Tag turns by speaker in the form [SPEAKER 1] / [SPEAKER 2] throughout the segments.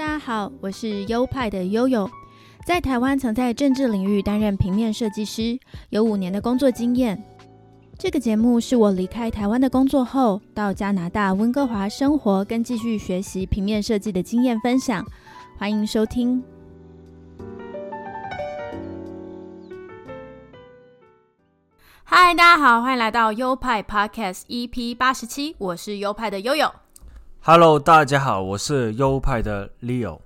[SPEAKER 1] 大家好，我是优派的悠悠，在台湾曾在政治领域担任平面设计师，有五年的工作经验。这个节目是我离开台湾的工作后，到加拿大温哥华生活跟继续学习平面设计的经验分享，欢迎收听。嗨，大家好，欢迎来到优派 Podcast EP 八十七，我是优派的悠悠。
[SPEAKER 2] Hello，大家好，我是优派的 Leo。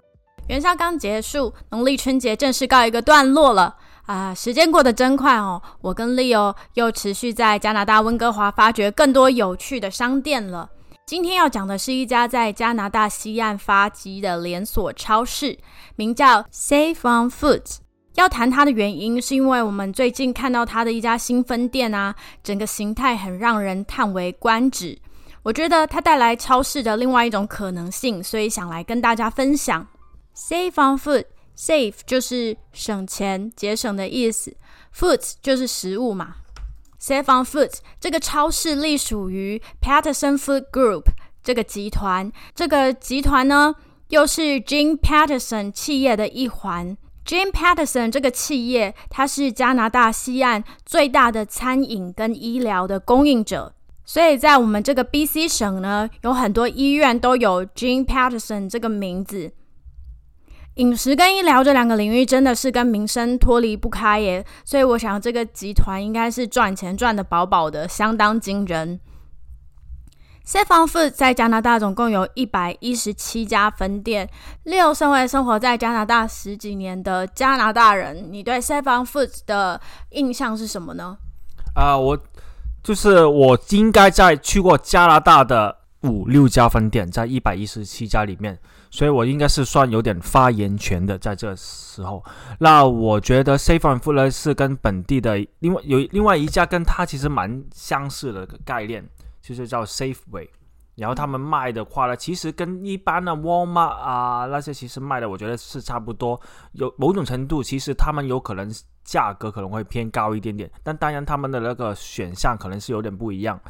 [SPEAKER 1] 元宵刚结束，农历春节正式告一个段落了啊！时间过得真快哦，我跟 Leo 又持续在加拿大温哥华发掘更多有趣的商店了。今天要讲的是一家在加拿大西岸发迹的连锁超市，名叫 Safe on Food。要谈它的原因，是因为我们最近看到它的一家新分店啊，整个形态很让人叹为观止。我觉得它带来超市的另外一种可能性，所以想来跟大家分享。Save on food，save 就是省钱、节省的意思，food 就是食物嘛。Save on food 这个超市隶属于 Patterson Food Group 这个集团，这个集团呢又是 Jim Patterson 企业的一环。Jim Patterson 这个企业，它是加拿大西岸最大的餐饮跟医疗的供应者。所以在我们这个 BC 省呢，有很多医院都有 Jim Patterson 这个名字。饮食跟医疗这两个领域真的是跟民生脱离不开耶，所以我想这个集团应该是赚钱赚的饱饱的，相当惊人。Save on Food 在加拿大总共有一百一十七家分店。六，身为生活在加拿大十几年的加拿大人，你对 Save on Food 的印象是什么呢？
[SPEAKER 2] 啊、我就是我应该在去过加拿大的五六家分店，在一百一十七家里面，所以我应该是算有点发言权的，在这时候。那我觉得 Safe and Food 呢是跟本地的另外有另外一家跟它其实蛮相似的概念，就是叫 Safeway。然后他们卖的话呢，其实跟一般的 Walmart 啊那些其实卖的，我觉得是差不多。有某种程度，其实他们有可能价格可能会偏高一点点，但当然他们的那个选项可能是有点不一样。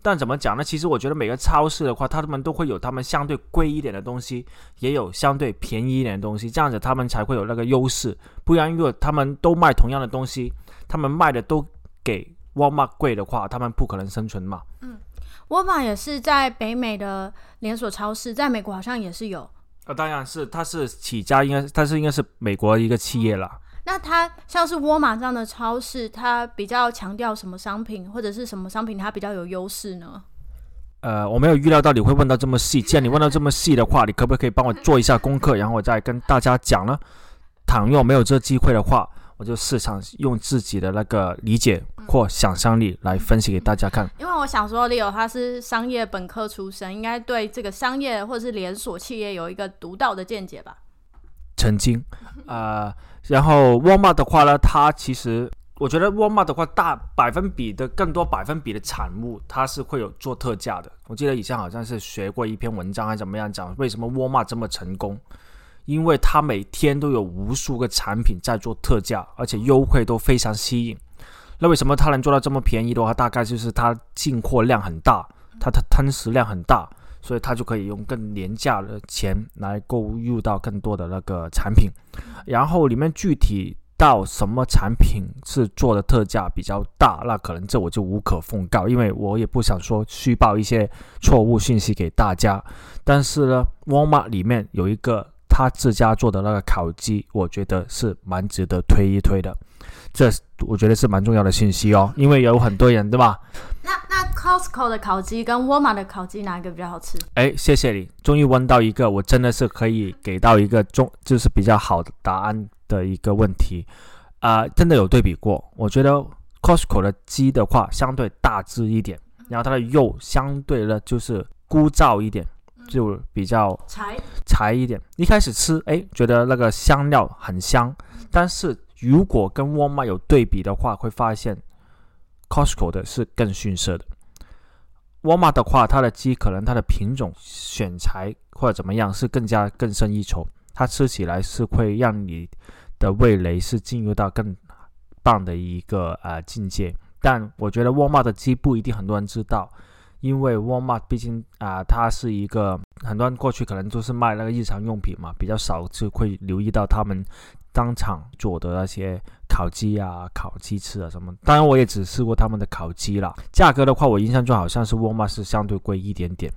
[SPEAKER 2] 但怎么讲呢？其实我觉得每个超市的话，他们都会有他们相对贵一点的东西，也有相对便宜一点的东西，这样子他们才会有那个优势。不然如果他们都卖同样的东西，他们卖的都给 Walmart 贵的话，他们不可能生存嘛。
[SPEAKER 1] 沃尔玛也是在北美的连锁超市，在美国好像也是有。
[SPEAKER 2] 呃，当然是它是起家，应该它是应该是美国一个企业啦。
[SPEAKER 1] 那它像是沃尔玛这样的超市，它比较强调什么商品，或者是什么商品它比较有优势呢？
[SPEAKER 2] 呃，我没有预料到你会问到这么细。既然你问到这么细的话，你可不可以帮我做一下功课，然后我再跟大家讲呢？倘若没有这机会的话，我就试想用自己的那个理解或想象力来分析给大家看。
[SPEAKER 1] 因为我想说，Leo 他是商业本科出身，应该对这个商业或者是连锁企业有一个独到的见解吧？
[SPEAKER 2] 曾经，呃，然后 Walmart 的话呢，它其实我觉得 Walmart 的话，大百分比的更多百分比的产物，它是会有做特价的。我记得以前好像是学过一篇文章，还怎么样讲，为什么 Walmart 这么成功？因为它每天都有无数个产品在做特价，而且优惠都非常吸引。那为什么它能做到这么便宜的话？大概就是它进货量很大，它的吞食量很大，所以它就可以用更廉价的钱来购入到更多的那个产品。然后里面具体到什么产品是做的特价比较大，那可能这我就无可奉告，因为我也不想说虚报一些错误信息给大家。但是呢，Walmart 里面有一个他自家做的那个烤鸡，我觉得是蛮值得推一推的。这我觉得是蛮重要的信息哦，因为有很多人对吧？
[SPEAKER 1] 那那 Costco 的烤鸡跟沃尔玛的烤鸡哪一个比较好吃？
[SPEAKER 2] 哎，谢谢你，终于问到一个我真的是可以给到一个中，就是比较好的答案的一个问题。啊、真的有对比过，我觉得 Costco 的鸡的话相对大只一点，然后它的肉相对呢就是枯燥一点，就比较
[SPEAKER 1] 柴
[SPEAKER 2] 柴一点。一开始吃，哎，觉得那个香料很香，但是如果跟 Walmart 有对比的话，会发现 Costco 的是更逊色的。Walmart 的话，它的鸡可能它的品种选材或者怎么样是更加更胜一筹，它吃起来是会让你的味蕾是进入到更棒的一个呃境界。但我觉得 Walmart 的鸡不一定很多人知道，因为 Walmart 毕竟啊、它是一个很多人过去可能都是卖那个日常用品嘛，比较少就会留意到他们当场做的那些烤鸡啊、烤鸡翅啊什么。当然，我也只试过他们的烤鸡啦。价格的话，我印象中好像是沃尔玛是相对贵一点点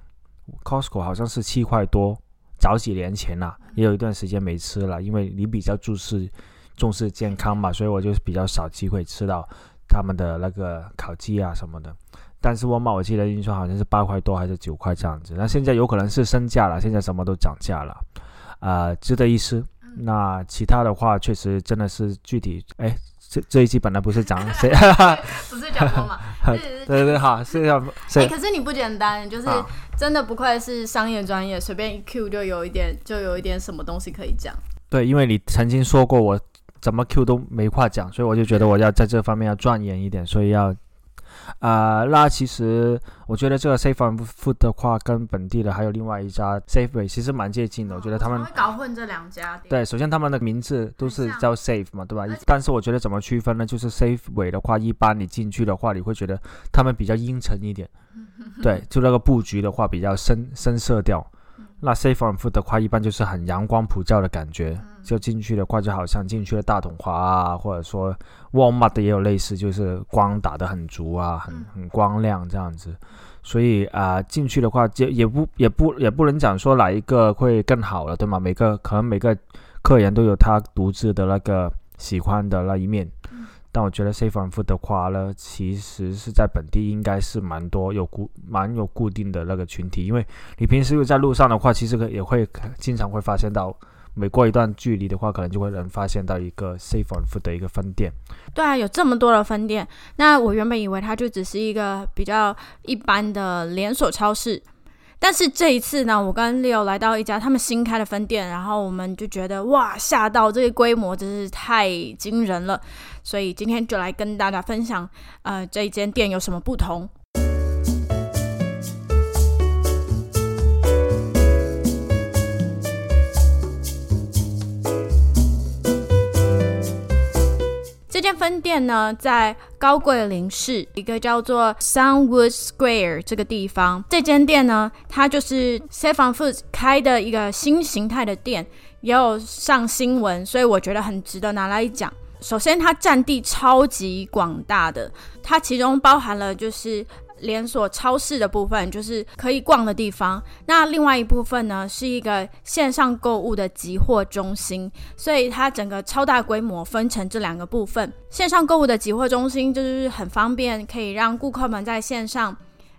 [SPEAKER 2] ，Costco 好像是七块多。早几年前啦，也有一段时间没吃了，因为你比较重视重视健康嘛，所以我就比较少机会吃到他们的那个烤鸡啊什么的。但是沃尔玛我记得印象好像是八块多还是九块这样子，那现在有可能是升价了，现在什么都涨价了，啊，值得一试。那其他的话，确实真的是具体，哎，这这一期本来不是讲 谁，
[SPEAKER 1] 不是讲过嘛？
[SPEAKER 2] 对对对，好，是要
[SPEAKER 1] 哎，可是你不简单，就是真的不愧是商业专业，随便一 Q 就有一点，就有一点什么东西可以讲。
[SPEAKER 2] 对，因为你曾经说过我怎么 Q 都没话讲，所以我就觉得我要在这方面要钻研一点，所以要。啊，那其实我觉得这个 Safe Food 的话，跟本地的还有另外一家 Safeway 其实蛮接近的。我觉得他们
[SPEAKER 1] 会搞混这两家。
[SPEAKER 2] 对，首先他们的名字都是叫 Safe 嘛，对吧？但是我觉得怎么区分呢？就是 Safeway 的话，一般你进去的话，你会觉得他们比较阴沉一点。对，就那个布局的话比较深深色调。那 Safe Food 的话，一般就是很阳光普照的感觉。就进去的话，就好像进去了大统华啊，或者说 Walmart 也有类似，就是光打得很足啊，很很光亮这样子。所以啊，进去的话，就也不也不也不能讲说哪一个会更好了，对吗？每个可能每个客人都有他独自的那个喜欢的那一面。但我觉得 Safe On Food 的话呢，其实是在本地应该是蛮多有固蛮有固定的那个群体，因为你平时又在路上的话，其实也会经常会发现到。每过一段距离的话，可能就会能发现到一个 Safe On Food 的一个分店。
[SPEAKER 1] 对啊，有这么多的分店。那我原本以为它就只是一个比较一般的连锁超市，但是这一次呢，我跟 Leo 来到一家他们新开的分店，然后我们就觉得哇，吓到这个规模真是太惊人了。所以今天就来跟大家分享，呃，这一间店有什么不同。分店呢，在高贵林市一个叫做 Sunwood Square 这个地方。这间店呢，它就是 Seven Foods 开的一个新形态的店，也有上新闻，所以我觉得很值得拿来讲。首先，它占地超级广大的，它其中包含了就是。连锁超市的部分就是可以逛的地方，那另外一部分呢是一个线上购物的集货中心，所以它整个超大规模分成这两个部分。线上购物的集货中心就是很方便，可以让顾客们在线上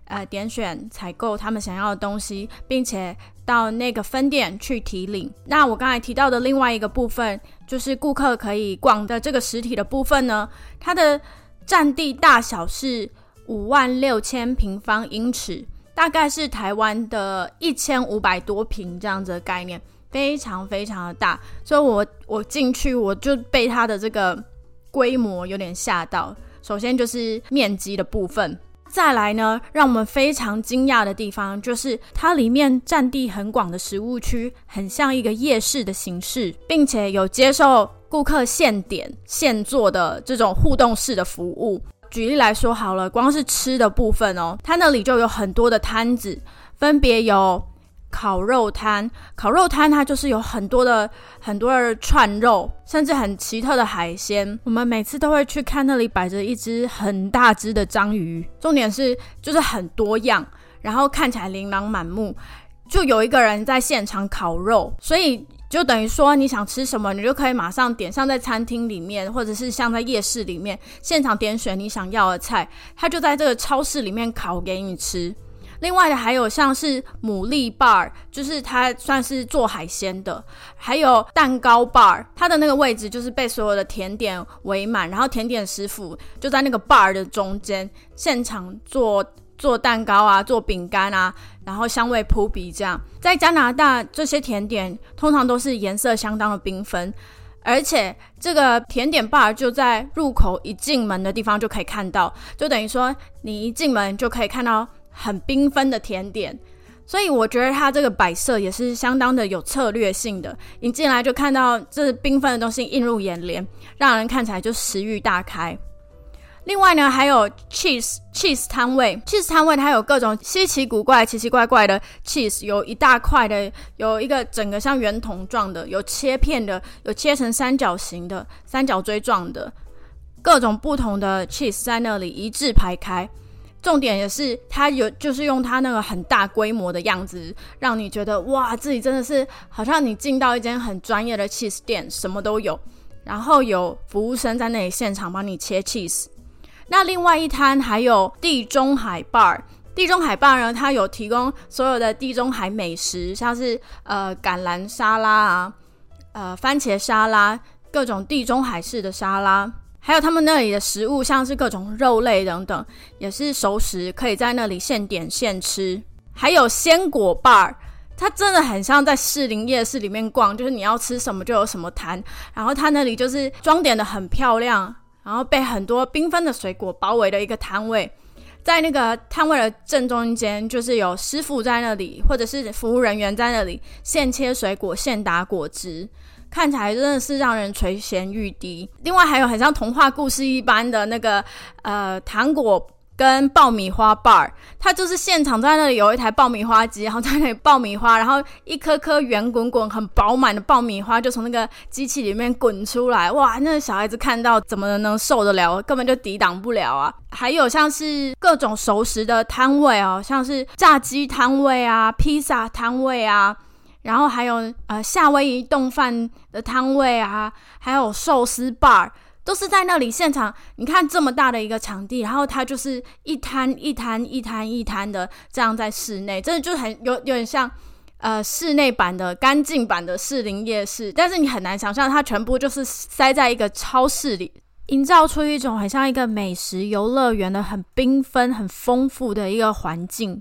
[SPEAKER 1] 呃点选采购他们想要的东西，并且到那个分店去提领。那我刚才提到的另外一个部分，就是顾客可以逛的这个实体的部分呢，它的占地大小是。五万六千平方英尺，大概是台湾的一千五百多平这样子的概念，非常非常的大。所以我我进去我就被它的这个规模有点吓到。首先就是面积的部分，再来呢，让我们非常惊讶的地方就是它里面占地很广的食物区，很像一个夜市的形式，并且有接受顾客现点现做的这种互动式的服务。举例来说好了，光是吃的部分哦，它那里就有很多的摊子，分别有烤肉摊，烤肉摊它就是有很多的很多的串肉，甚至很奇特的海鲜。我们每次都会去看那里摆着一只很大只的章鱼，重点是就是很多样，然后看起来琳琅满目，就有一个人在现场烤肉，所以。就等于说，你想吃什么，你就可以马上点，像在餐厅里面，或者是像在夜市里面，现场点选你想要的菜，它就在这个超市里面烤给你吃。另外的还有像是牡蛎 bar，就是它算是做海鲜的，还有蛋糕 bar，它的那个位置就是被所有的甜点围满，然后甜点师傅就在那个 bar 的中间现场做。做蛋糕啊，做饼干啊，然后香味扑鼻，这样在加拿大这些甜点通常都是颜色相当的缤纷，而且这个甜点 bar 就在入口一进门的地方就可以看到，就等于说你一进门就可以看到很缤纷的甜点，所以我觉得它这个摆设也是相当的有策略性的，一进来就看到这缤纷的东西映入眼帘，让人看起来就食欲大开。另外呢，还有 cheese cheese 摊位，cheese 摊位它有各种稀奇古怪、奇奇怪怪的 cheese，有一大块的，有一个整个像圆筒状的，有切片的，有切成三角形的、三角锥状的，各种不同的 cheese 在那里一字排开。重点也是它有，就是用它那个很大规模的样子，让你觉得哇，自己真的是好像你进到一间很专业的 cheese 店，什么都有，然后有服务生在那里现场帮你切 cheese。那另外一摊还有地中海 bar，地中海 bar 呢，它有提供所有的地中海美食，像是呃橄榄沙拉啊，呃番茄沙拉，各种地中海式的沙拉，还有他们那里的食物，像是各种肉类等等，也是熟食，可以在那里现点现吃。还有鲜果 bar，它真的很像在士林夜市里面逛，就是你要吃什么就有什么摊，然后它那里就是装点的很漂亮。然后被很多缤纷的水果包围的一个摊位，在那个摊位的正中间，就是有师傅在那里，或者是服务人员在那里现切水果、现打果汁，看起来真的是让人垂涎欲滴。另外还有很像童话故事一般的那个呃糖果。跟爆米花 bar，它就是现场在那里有一台爆米花机，然后在那里爆米花，然后一颗颗圆滚滚、很饱满的爆米花就从那个机器里面滚出来，哇！那小孩子看到怎么能受得了？根本就抵挡不了啊！还有像是各种熟食的摊位哦，像是炸鸡摊位啊、披萨摊位啊，然后还有呃夏威夷冻饭的摊位啊，还有寿司 bar。都是在那里现场，你看这么大的一个场地，然后它就是一摊一摊一摊一摊的这样在室内，真的就很有有点像呃室内版的干净版的士林夜市，但是你很难想象它全部就是塞在一个超市里，营造出一种很像一个美食游乐园的很缤纷、很丰富的一个环境，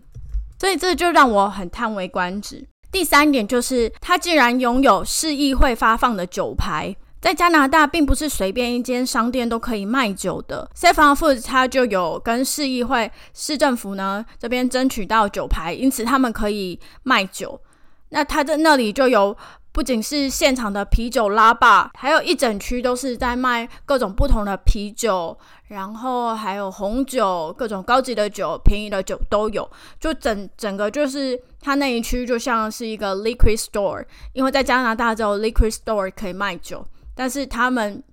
[SPEAKER 1] 所以这就让我很叹为观止。第三点就是它竟然拥有市议会发放的酒牌。在加拿大，并不是随便一间商店都可以卖酒的。Safe Food 它就有跟市议会、市政府呢这边争取到酒牌，因此他们可以卖酒。那他在那里就有不仅是现场的啤酒拉霸，还有一整区都是在卖各种不同的啤酒，然后还有红酒、各种高级的酒、便宜的酒都有。就整整个就是它那一区就像是一个 liquid store，因为在加拿大只有 liquid store 可以卖酒。但是他们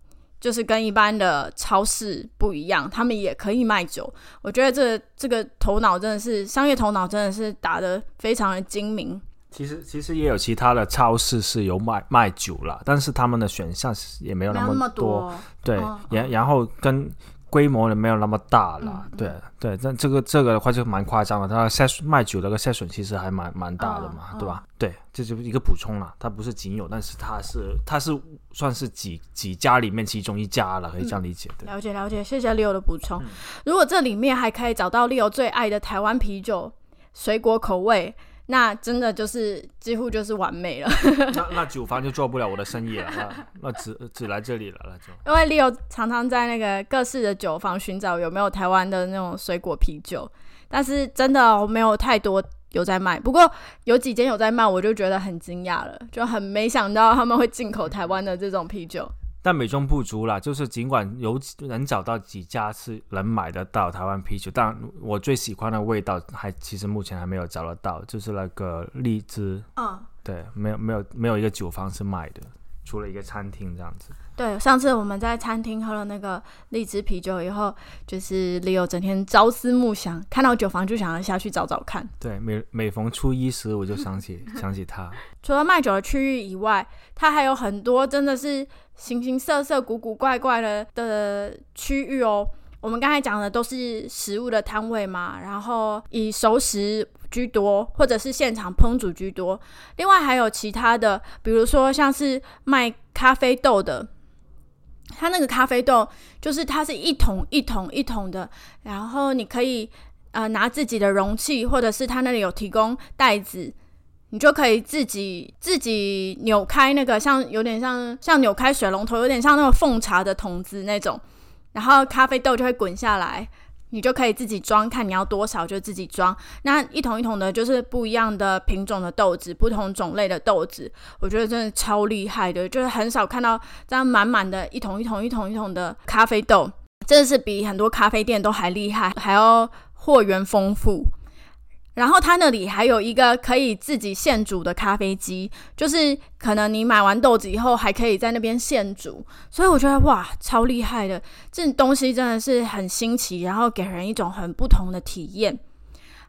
[SPEAKER 1] 就是跟一般的超市不一样，他们也可以卖酒。我觉得这这个头脑真的是商业头脑，真的是打得非常的精明。
[SPEAKER 2] 其实其实也有其他的超市是有卖卖酒了，但是他们的选项也没有那么多。对，然然后跟。规模呢没有那么大了，对对，但这个这个的话就蛮夸张的，它筛卖酒那个筛选其实还蛮蛮大的嘛，对吧？对，这就是一个补充了，它不是仅有，但是它是它是算是几几家里面其中一家了，可以这样理解。
[SPEAKER 1] 了解了解，谢谢 Leo 的补充。如果这里面还可以找到 Leo 最爱的台湾啤酒，水果口味。那真的就是几乎就是完美了。
[SPEAKER 2] 那那酒坊就做不了我的生意了，那那只只来这里了，那就。
[SPEAKER 1] 因为 Leo 常常在那个各式的酒坊寻找有没有台湾的那种水果啤酒，但是真的没有太多有在卖。不过有几间有在卖，我就觉得很惊讶了，就很没想到他们会进口台湾的这种啤酒。
[SPEAKER 2] 但美中不足啦，就是尽管有能找到几家是能买得到台湾啤酒，但我最喜欢的味道还其实目前还没有找得到，就是那个荔枝。嗯，对，没有没有没有一个酒坊是卖的，除了一个餐厅这样子。
[SPEAKER 1] 对，上次我们在餐厅喝了那个荔枝啤酒以后，就是 Leo 整天朝思暮想，看到酒房就想要下去找找看。
[SPEAKER 2] 对，每每逢初一时，我就想起 想起他。
[SPEAKER 1] 除了卖酒的区域以外，它还有很多真的是形形色色、古古怪怪的的区域哦。我们刚才讲的都是食物的摊位嘛，然后以熟食居多，或者是现场烹煮居多。另外还有其他的，比如说像是卖咖啡豆的。它那个咖啡豆就是它是一桶一桶一桶的，然后你可以呃拿自己的容器，或者是它那里有提供袋子，你就可以自己自己扭开那个像有点像像扭开水龙头，有点像那个奉茶的桶子那种，然后咖啡豆就会滚下来。你就可以自己装，看你要多少就自己装。那一桶一桶的，就是不一样的品种的豆子，不同种类的豆子，我觉得真的超厉害的，就是很少看到这样满满的一桶一桶一桶一桶的咖啡豆。真的是比很多咖啡店都还厉害，还要货源丰富。然后他那里还有一个可以自己现煮的咖啡机，就是可能你买完豆子以后还可以在那边现煮，所以我觉得哇，超厉害的，这东西真的是很新奇，然后给人一种很不同的体验。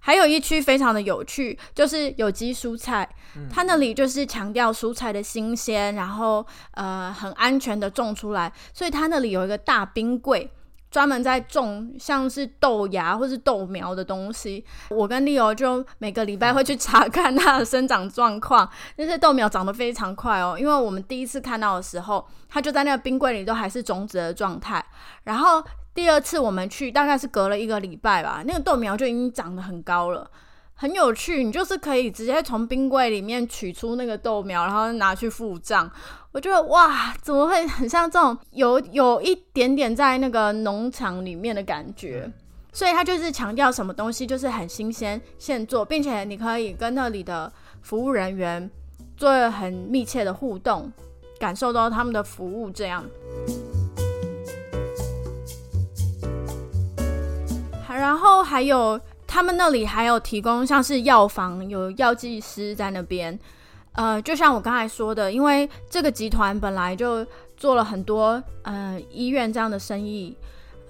[SPEAKER 1] 还有一区非常的有趣，就是有机蔬菜，它那里就是强调蔬菜的新鲜，然后呃很安全的种出来，所以它那里有一个大冰柜。专门在种像是豆芽或是豆苗的东西，我跟丽欧就每个礼拜会去查看它的生长状况。那些豆苗长得非常快哦，因为我们第一次看到的时候，它就在那个冰柜里都还是种子的状态。然后第二次我们去，大概是隔了一个礼拜吧，那个豆苗就已经长得很高了。很有趣，你就是可以直接从冰柜里面取出那个豆苗，然后拿去付账。我觉得哇，怎么会很像这种有有一点点在那个农场里面的感觉？所以他就是强调什么东西就是很新鲜现做，并且你可以跟那里的服务人员做很密切的互动，感受到他们的服务。这样，然后还有。他们那里还有提供像是药房，有药剂师在那边。呃，就像我刚才说的，因为这个集团本来就做了很多呃医院这样的生意，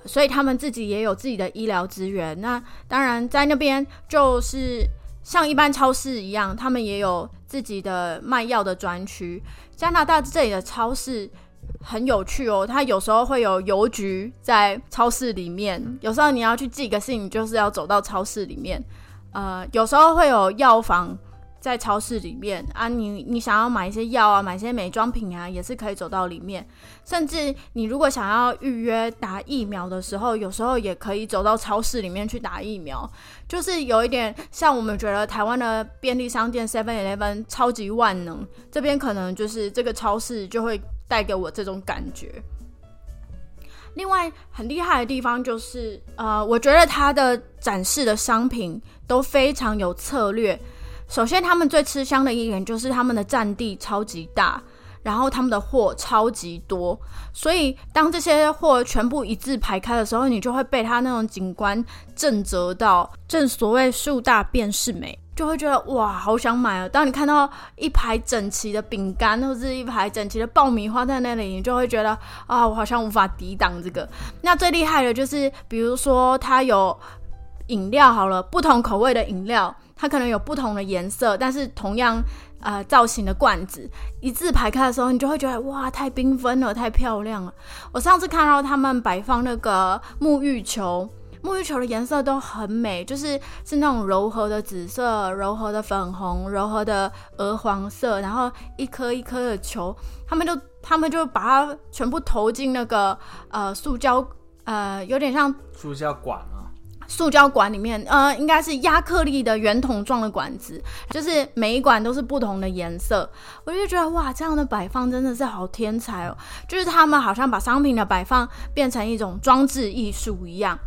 [SPEAKER 1] 所以他们自己也有自己的医疗资源。那当然在那边就是像一般超市一样，他们也有自己的卖药的专区。加拿大这里的超市。很有趣哦，它有时候会有邮局在超市里面，有时候你要去寄个信，就是要走到超市里面。呃，有时候会有药房在超市里面啊，你你想要买一些药啊，买一些美妆品啊，也是可以走到里面。甚至你如果想要预约打疫苗的时候，有时候也可以走到超市里面去打疫苗。就是有一点像我们觉得台湾的便利商店 Seven Eleven 超级万能，这边可能就是这个超市就会。带给我这种感觉。另外，很厉害的地方就是，呃，我觉得他的展示的商品都非常有策略。首先，他们最吃香的一点就是他们的占地超级大，然后他们的货超级多，所以当这些货全部一字排开的时候，你就会被他那种景观震折到。正所谓树大便是美。就会觉得哇，好想买啊！当你看到一排整齐的饼干，或者一排整齐的爆米花在那里，你就会觉得啊，我好像无法抵挡这个。那最厉害的就是，比如说它有饮料，好了，不同口味的饮料，它可能有不同的颜色，但是同样呃造型的罐子，一字排开的时候，你就会觉得哇，太缤纷了，太漂亮了。我上次看到他们摆放那个沐浴球。沐浴球的颜色都很美，就是是那种柔和的紫色、柔和的粉红、柔和的鹅黄色，然后一颗一颗的球，他们就他们就把它全部投进那个呃塑胶呃有点像
[SPEAKER 2] 塑胶管啊，
[SPEAKER 1] 塑胶管里面呃应该是亚克力的圆筒状的管子，就是每一管都是不同的颜色，我就觉得哇，这样的摆放真的是好天才哦，就是他们好像把商品的摆放变成一种装置艺术一样。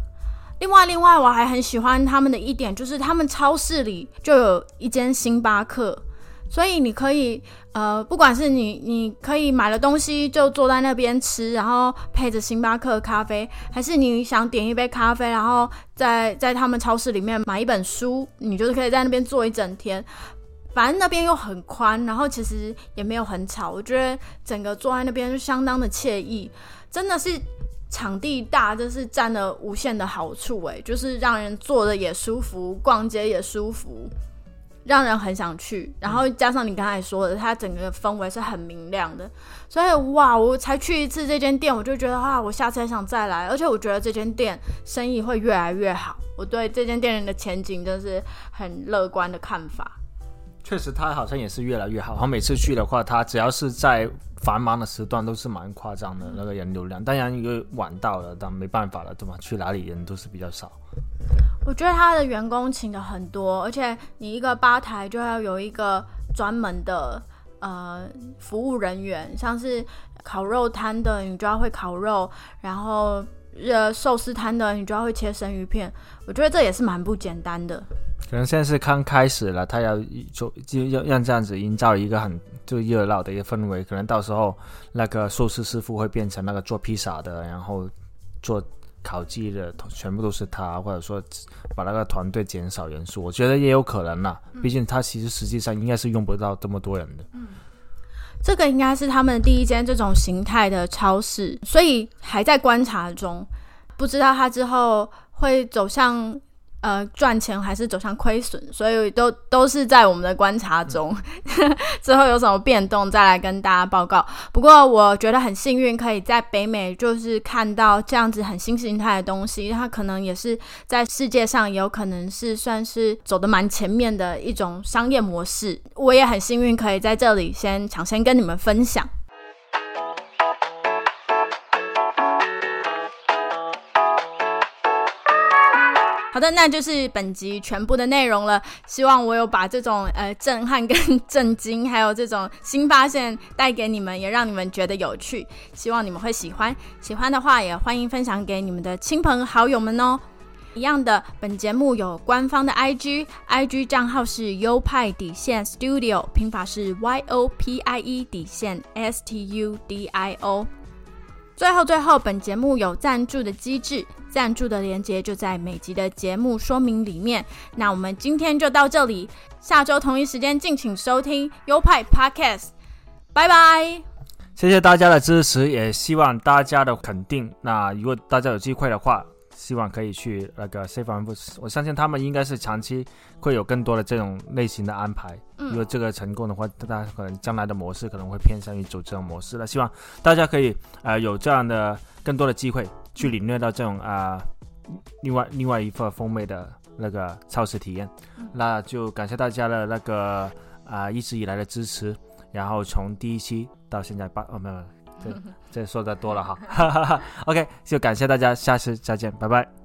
[SPEAKER 1] 另外，另外我还很喜欢他们的一点，就是他们超市里就有一间星巴克，所以你可以，呃，不管是你你可以买了东西就坐在那边吃，然后配着星巴克咖啡，还是你想点一杯咖啡，然后在在他们超市里面买一本书，你就是可以在那边坐一整天。反正那边又很宽，然后其实也没有很吵，我觉得整个坐在那边就相当的惬意，真的是。场地大，这是占了无限的好处诶，就是让人坐的也舒服，逛街也舒服，让人很想去。然后加上你刚才说的，它整个氛围是很明亮的，所以哇，我才去一次这间店，我就觉得啊，我下次还想再来。而且我觉得这间店生意会越来越好，我对这间店的前景真是很乐观的看法。
[SPEAKER 2] 确实，它好像也是越来越好。然后每次去的话，它只要是在繁忙的时段，都是蛮夸张的那个人流量。当然，因为晚到了，但没办法了，对吗？去哪里人都是比较少。
[SPEAKER 1] 我觉得他的员工请的很多，而且你一个吧台就要有一个专门的呃服务人员，像是烤肉摊的，你就要会烤肉；然后呃寿司摊的，你就要会切生鱼片。我觉得这也是蛮不简单的。
[SPEAKER 2] 可能现在是刚开始了，他要做就要让这样子营造一个很就热闹的一个氛围。可能到时候那个寿司师傅会变成那个做披萨的，然后做烤鸡的全部都是他，或者说把那个团队减少人数，我觉得也有可能啦。毕竟他其实实际上应该是用不到这么多人的。
[SPEAKER 1] 嗯，这个应该是他们第一间这种形态的超市，所以还在观察中，不知道他之后会走向。呃，赚钱还是走向亏损，所以都都是在我们的观察中。之后有什么变动，再来跟大家报告。不过我觉得很幸运，可以在北美就是看到这样子很新形态的东西。它可能也是在世界上有可能是算是走的蛮前面的一种商业模式。我也很幸运，可以在这里先抢先跟你们分享。好的，那就是本集全部的内容了。希望我有把这种呃震撼跟 震惊，还有这种新发现带给你们，也让你们觉得有趣。希望你们会喜欢，喜欢的话也欢迎分享给你们的亲朋好友们哦。一样的，本节目有官方的 IG，IG 账号是优派底线 Studio，拼法是 Y O P I E 底线 S T U D I O。最后，最后，本节目有赞助的机制，赞助的链接就在每集的节目说明里面。那我们今天就到这里，下周同一时间敬请收听优派 Podcast，拜拜。
[SPEAKER 2] 谢谢大家的支持，也希望大家的肯定。那如果大家有机会的话，希望可以去那个 Safe 我相信他们应该是长期会有更多的这种类型的安排。如果这个成功的话，大家可能将来的模式可能会偏向于走这种模式了。希望大家可以呃有这样的更多的机会去领略到这种啊另外另外一份风味的那个超市体验。那就感谢大家的那个啊一直以来的支持，然后从第一期到现在八哦没有。这说的多了哈，OK，就感谢大家，下次再见，拜拜。